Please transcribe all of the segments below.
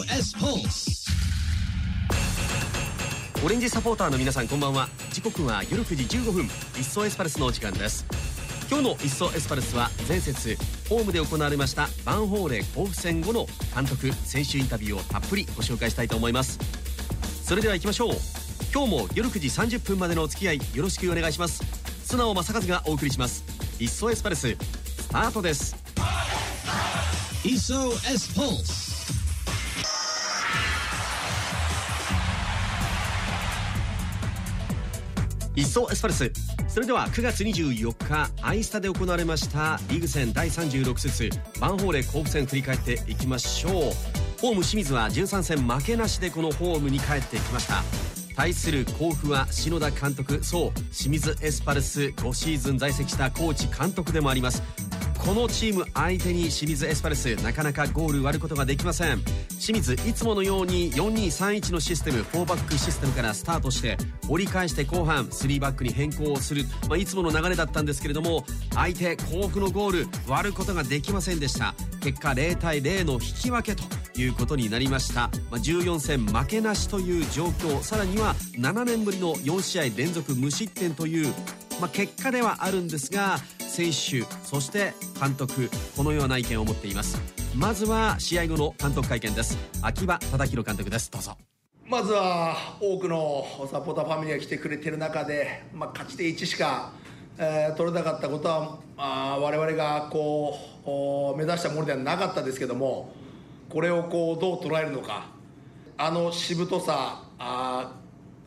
SOS Pulse. オレンジサポーターの皆さんこんばんは。時刻は夜9時15分。一層エスパルスのお時間です。今日の一層エスパルスは前節ホームで行われましたバンホーレ甲府戦後の監督選手インタビューをたっぷりご紹介したいと思います。それでは行きましょう。今日も夜9時30分までのお付き合いよろしくお願いします。素直正和がお送りします。一層エスパルススタートです。SOS Pulse 一層エスパルス。それでは9月24日アイスタで行われましたリーグ戦第36節バンホーレ甲府戦振り返っていきましょう。ホーム清水は13戦負けなしでこのホームに帰ってきました。対する甲府は篠田監督そう清水エスパルス5シーズン在籍したコーチ監督でもあります。このチーム相手に清水エスパルスなかなかゴール割ることができません。清水いつものように4231のシステム4バックシステムからスタートして折り返して後半3バックに変更をする、まあ、いつもの流れだったんですけれども相手甲府のゴール割ることができませんでした。結果0対0の引き分けということになりました、まあ、14戦負けなしという状況。さらには7年ぶりの4試合連続無失点というまあ、結果ではあるんですが選手そして監督このような意見を持っています。まずは試合後の監督会見です。秋葉忠弘監督です。どうぞ。まずは多くのサポーターファミリーが来てくれてる中で、まあ、勝ち点1しか、えー、取れなかったことは、まあ、我々がこう目指したものではなかったですけどもこれをこうどう捉えるのか。あのしぶとさあ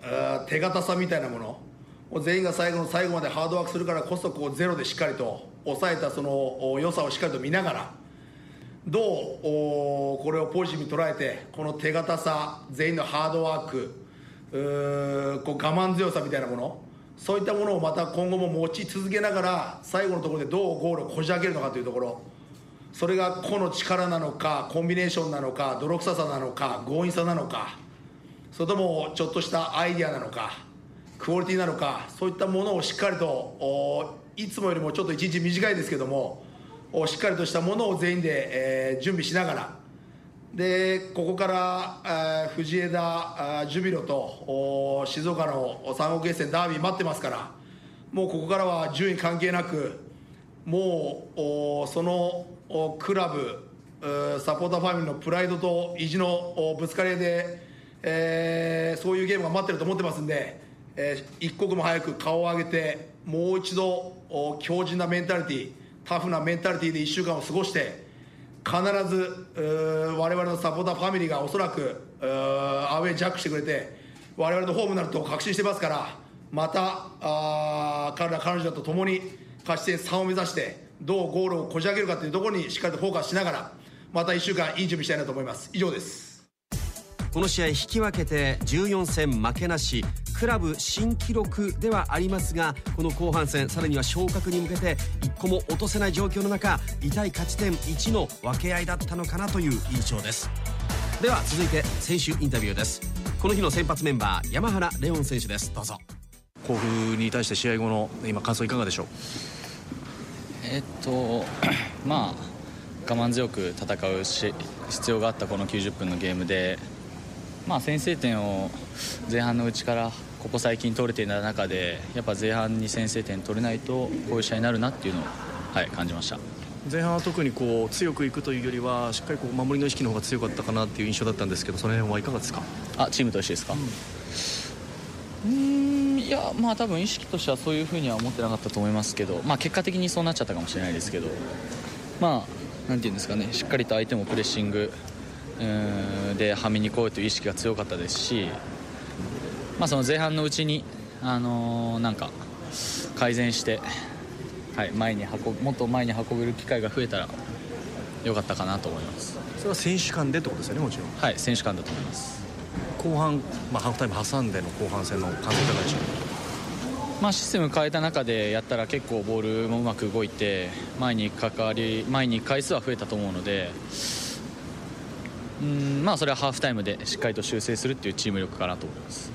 あ手堅さみたいなもの。もう全員が最後の最後までハードワークするからこそこうゼロでしっかりと抑えたその良さをしっかりと見ながらどうこれをポジティブに捉えてこの手堅さ全員のハードワークうこう我慢強さみたいなものそういったものをまた今後も持ち続けながら最後のところでどうゴールをこじ開けるのかというところそれが個の力なのかコンビネーションなのか泥臭さなのか強引さなのかそれともちょっとしたアイデアなのかクオリティなのかそういったものをしっかりといつもよりもちょっと一日短いですけどもしっかりとしたものを全員で、えー、準備しながらでここから、えー、藤枝ジュビロと静岡の三国決戦ダービー待ってますからもうここからは順位関係なくもうそのクラブサポーターファミリーのプライドと意地のぶつかり合いで、えー、そういうゲームが待ってると思ってますんでえー、一刻も早く顔を上げてもう一度強靭なメンタリティタフなメンタリティで1週間を過ごして必ず我々のサポーターファミリーがおそらくアウェージャックしてくれて我々のホームになると確信してますからまたあ彼ら彼女と共に勝ち点3を目指してどうゴールをこじ開けるかというところにしっかりとフォーカスしながらまた1週間いい準備したいなと思います。以上です。この試合引き分けて14戦負けなしクラブ新記録ではありますがこの後半戦さらには昇格に向けて一個も落とせない状況の中痛い勝ち点1の分け合いだったのかなという印象です。では続いて選手インタビューです。この日の先発メンバー山原レオン選手です。どうぞ。甲府に対して試合後の今感想いかがでしょう？えっと まあ我慢強く戦うし必要があったこの90分のゲームでまあ、先制点を前半のうちからここ最近取れていた中でやっぱ前半に先制点取れないとこういう試合になるなっていうのを、はい、感じました。前半は特にこう強くいくというよりはしっかりこう守りの意識の方が強かったかなっていう印象だったんですけどその辺はいかがですか？あチームとしてですか？うんいやまあ多分意識としてはそういうふうには思ってなかったと思いますけど、まあ、結果的にそうなっちゃったかもしれないですけどまあなんていうんですかねしっかりと相手もプレッシングではみに来いという意識が強かったですし、まあ、その前半のうちに、あのー、なんか改善して、はい、前に運もっと前に運べる機会が増えたらよかったかなと思います。それは選手間でってことですよねもちろん。はい選手間だと思います。後半、まあ、ハーフタイム挟んでの後半戦の感想いかがでしょうまあ、システム変えた中でやったら結構ボールもうまく動いて前に関わり前に回数は増えたと思うのでうんまあそれはハーフタイムでしっかりと修正するっていうチーム力かなと思います。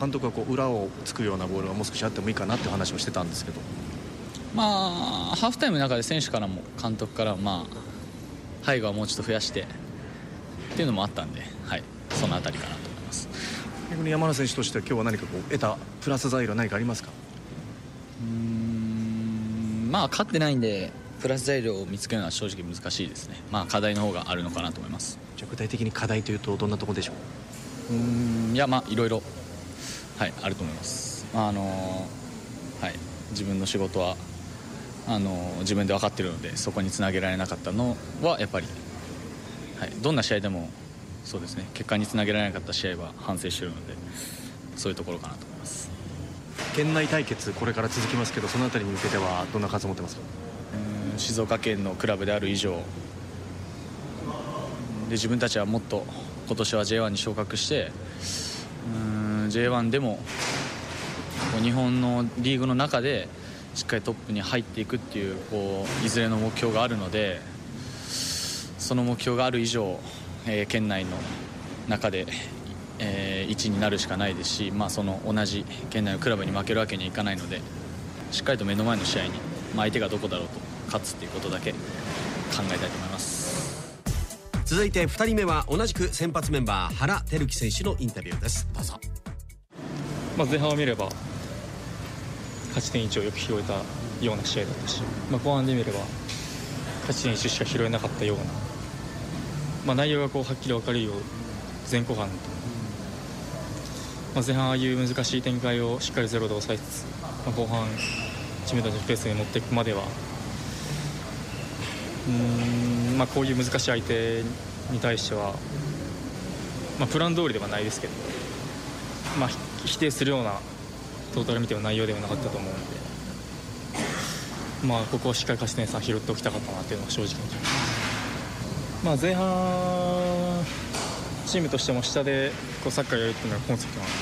監督はこう裏をつくようなボールがもう少しあってもいいかなって話をしてたんですけど。まあハーフタイムの中で選手からも監督からもまあ背後はもうちょっと増やしてっていうのもあったんで、はい、その辺りかなと思います。逆に山田選手としては今日は何かこう得たプラス材料何かありますか？うんまあ勝ってないんでプラス材料を見つけるのは正直難しいですね。まあ課題の方があるのかなと思います。じゃあ具体的に課題というとどんなところでしょう？うんいやまあいろいろはいあると思います。あのはい自分の仕事はあの自分で分かってるのでそこにつなげられなかったのはやっぱり、はい、どんな試合でもそうですね結果につなげられなかった試合は反省してるのでそういうところかなと思います。県内対決これから続きますけどその辺りに向けてはどんな感想を持ってますか？静岡県のクラブである以上で自分たちはもっと今年は J1 に昇格してうん J1 でも日本のリーグの中でしっかりトップに入っていくっていうこういずれの目標があるのでその目標がある以上、えー、県内の中で、えー、1位になるしかないですし、まあ、その同じ県内のクラブに負けるわけにはいかないのでしっかりと目の前の試合に、まあ、相手がどこだろうと勝つっていうことだけ考えたいと思います。続いて2人目は同じく先発メンバー原輝樹選手のインタビューです。どうぞ、まあ、前半を見れば勝ち点1をよく拾えたような試合だったし、まあ、後半で見れば勝ち点1しか拾えなかったような、まあ、内容がこうはっきり分かるよう前後半まあ、前半ああいう難しい展開をしっかりゼロで抑えつつ、まあ、後半自分たちのペースに持っていくまではまあ、こういう難しい相手に対しては、まあ、プラン通りではないですけど、まあ、否定するようなトータル見ての内容ではなかったと思うので、まあ、ここをしっかり勝ち点3拾っておきたかったなというのが正直な気持ちまあ、前半、チームとしても下でこうサッカーやるっていうのがコンセプトなんで、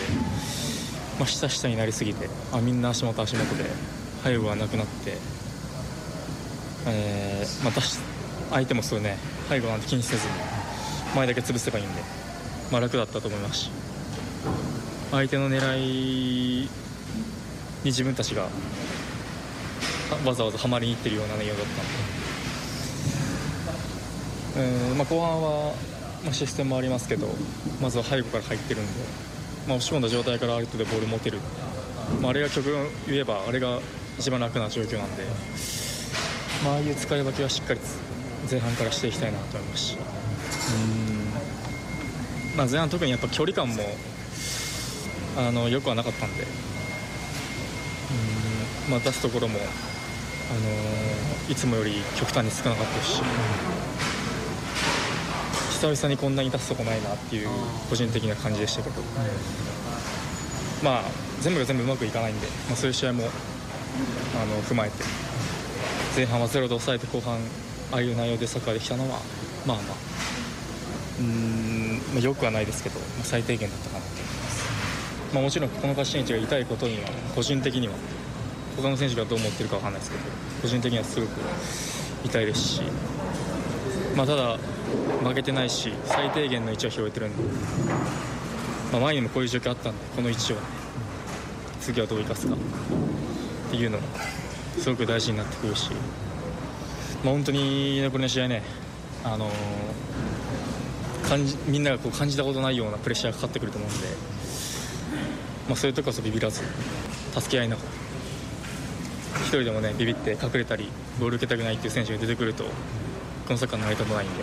まあ、下下になりすぎてあみんな足元足元で背後がなくなって、えーまあ、相手もそうね背後なんて気にせずに前だけ潰せばいいんで、まあ、楽だったと思いますし相手の狙いに自分たちがわざわざはまりにいってるような内容だったので、うんまあ、後半は、まあ、システムもありますけどまずは背後から入ってるんで、まあ、押し込んだ状態からある程度ボール持てる、まあ、あれが極論言えばあれが一番楽な状況なんで、まあ、あいう使い分けはしっかり前半からしていきたいなと思いますし。うん、まあ、前半特にやっぱ距離感もあのよくはなかったんで。うん、まあ、出すところも、あのー、いつもより極端に少なかったし。久々にこんなに出すとこないなっていう個人的な感じでしたけど、まあ全部が全部うまくいかないんで、まあ、そういう試合もあの踏まえて。前半はゼロで抑えて後半ああいう内容でサッカーできたのはまあまあうん、まあ、よくはないですけど、まあ、最低限だったかなと思います、まあ、もちろんこの勝ち点1が痛いことには個人的には他の選手がどう思ってるか分かんないですけど個人的にはすごく痛いですし、まあ、ただ負けてないし最低限の位置は拾えてるんで、まあ、前にもこういう状況あったんでこの位置を、ね、次はどう生かすかっていうのもすごく大事になってくるし、まあ、本当に残りの試合ね、あの、感じみんながこう感じたことないようなプレッシャーがかかってくると思うんで、まあ、そういうとここそビビらず助け合いながら1人でもねビビって隠れたりボール受けたくないっていう選手が出てくるとこのサッカーの成り立たないんで、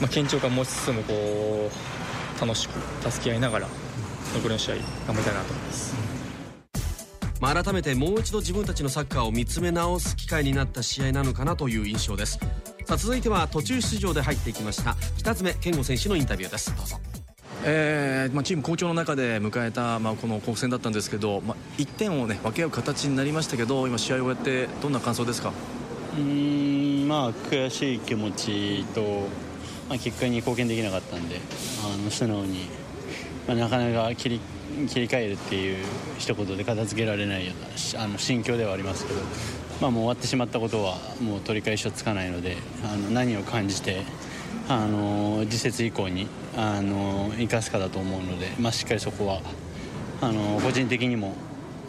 まあ、緊張感持ちつつもこう楽しく助け合いながら残りの試合頑張りたいなと思います。まあ、改めてもう一度自分たちのサッカーを見つめ直す機会になった試合なのかなという印象です。さあ続いては途中出場で入ってきました北爪健吾選手のインタビューです。どうぞ。えーまあ、チーム好調の中で迎えた、まあ、この国戦だったんですけど、まあ、1点を、ね、分け合う形になりましたけど今、試合をやってどんな感想ですか？うんまあ悔しい気持ちと、まあ、結果に貢献できなかったんであの素直に、まあ、なかなか切り切り替えるっていう一言で片付けられないようなあの心境ではありますけど、まあ、もう終わってしまったことはもう取り返しはつかないのであの何を感じてあの次節以降にあの生かすかだと思うので、まあ、しっかりそこはあの個人的にも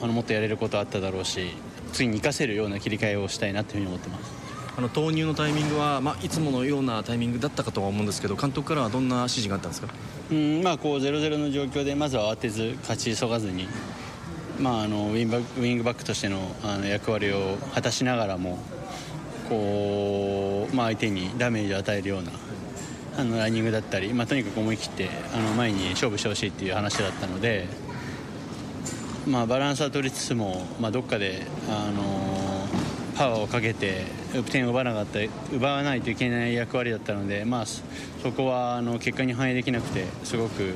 あのもっとやれることあっただろうし次に生かせるような切り替えをしたいなというふうに思ってます。あの投入のタイミングは、まあ、いつものようなタイミングだったかとは思うんですけど監督からはどんな指示があったんですか？うんまあ、こう0-0の状況でまずは慌てず勝ち急がずに、まあ、あのウィンバウィングバックとしてのあの役割を果たしながらもこう、まあ、相手にダメージを与えるようなあのランニングだったり、まあ、とにかく思い切ってあの前に勝負してほしいっていう話だったので、まあ、バランスは取りつつも、まあ、どっかで、あのパワーをかけて点を奪わなかった奪わないといけない役割だったので、まあ、そこはあの結果に反映できなくてすごく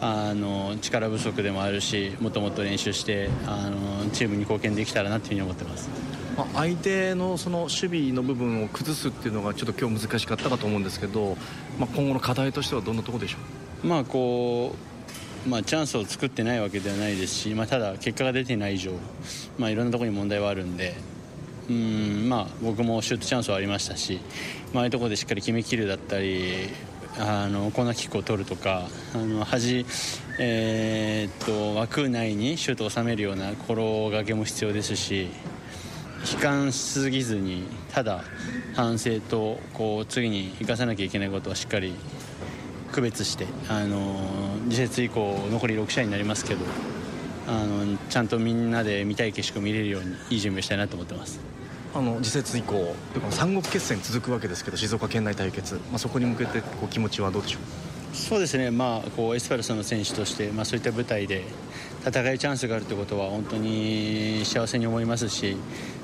あの力不足でもあるしもっともっと練習してあのチームに貢献できたらなというふうに思ってます。まあ、相手のその守備の部分を崩すっていうのがちょっと今日難しかったかと思うんですけど、まあ、今後の課題としてはどんなところでしょう、まあこうまあ、チャンスを作ってないわけではないですし、まあ、ただ結果が出ていない以上、まあ、いろんなところに問題はあるんでうんまあ、僕もシュートチャンスはありましたし、まああいうところでしっかり決めきるだったりあのコーナーキックを取るとかあの端、えー、っと枠内にシュートを収めるような心がけも必要ですし悲観しすぎずにただ反省とこう次に生かさなきゃいけないことはしっかり区別してあの次節以降残り6試合になりますけどあのちゃんとみんなで見たい景色を見れるようにいい準備をしたいなと思ってます。あの次節以降三国決戦続くわけですけど静岡県内対決、まあ、そこに向けてこう気持ちはどうでしょう？そうですね、まあ、こうエスパルスの選手として、まあ、そういった舞台で戦いチャンスがあるということは本当に幸せに思いますし、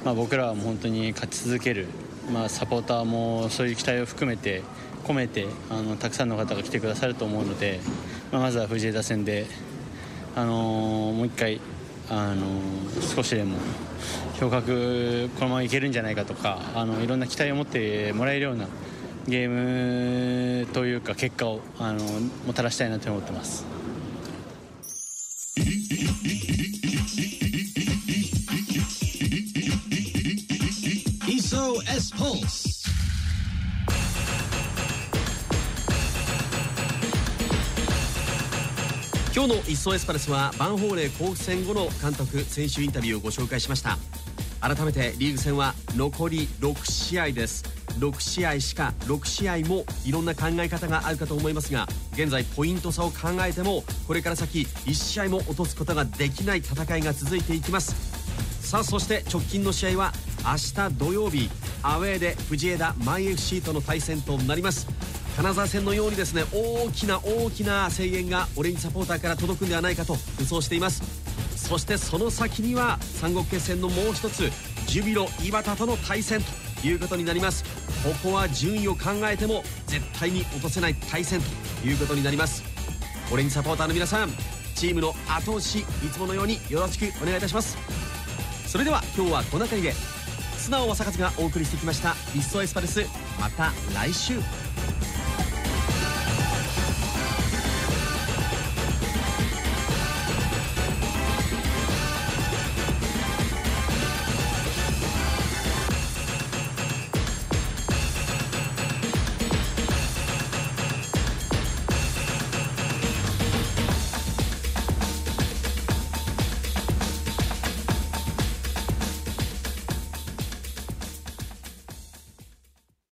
まあ、僕らはもう本当に勝ち続ける、まあ、サポーターもそういう期待を含めて込めてあのたくさんの方が来てくださると思うので、まあ、まずは藤枝戦で、あのー、もう一回、あのー、少しでも昇格このままいけるんじゃないかとかあのいろんな期待を持ってもらえるようなゲームというか結果をあのもたらしたいなと思ってます。今日の「イッソエスパルス」はバンホーレ甲府戦後の監督選手インタビューをご紹介しました。改めてリーグ戦は残り6試合です。6試合しか6試合もいろんな考え方があるかと思いますが現在ポイント差を考えてもこれから先1試合も落とすことができない戦いが続いていきます。さあそして直近の試合は明日土曜日アウェーで藤枝マイ FC との対戦となります。金沢戦のようにですね大きな大きな声援がオレンジサポーターから届くんではないかと予想しています。そしてその先には三国決戦のもう一つジュビロ磐田との対戦ということになります。ここは順位を考えても絶対に落とせない対戦ということになります。オレンジサポーターの皆さんチームの後押しいつものようによろしくお願いいたします。それでは今日はこの辺りで素直正和がお送りしてきました「ビッソエスパルス」また来週。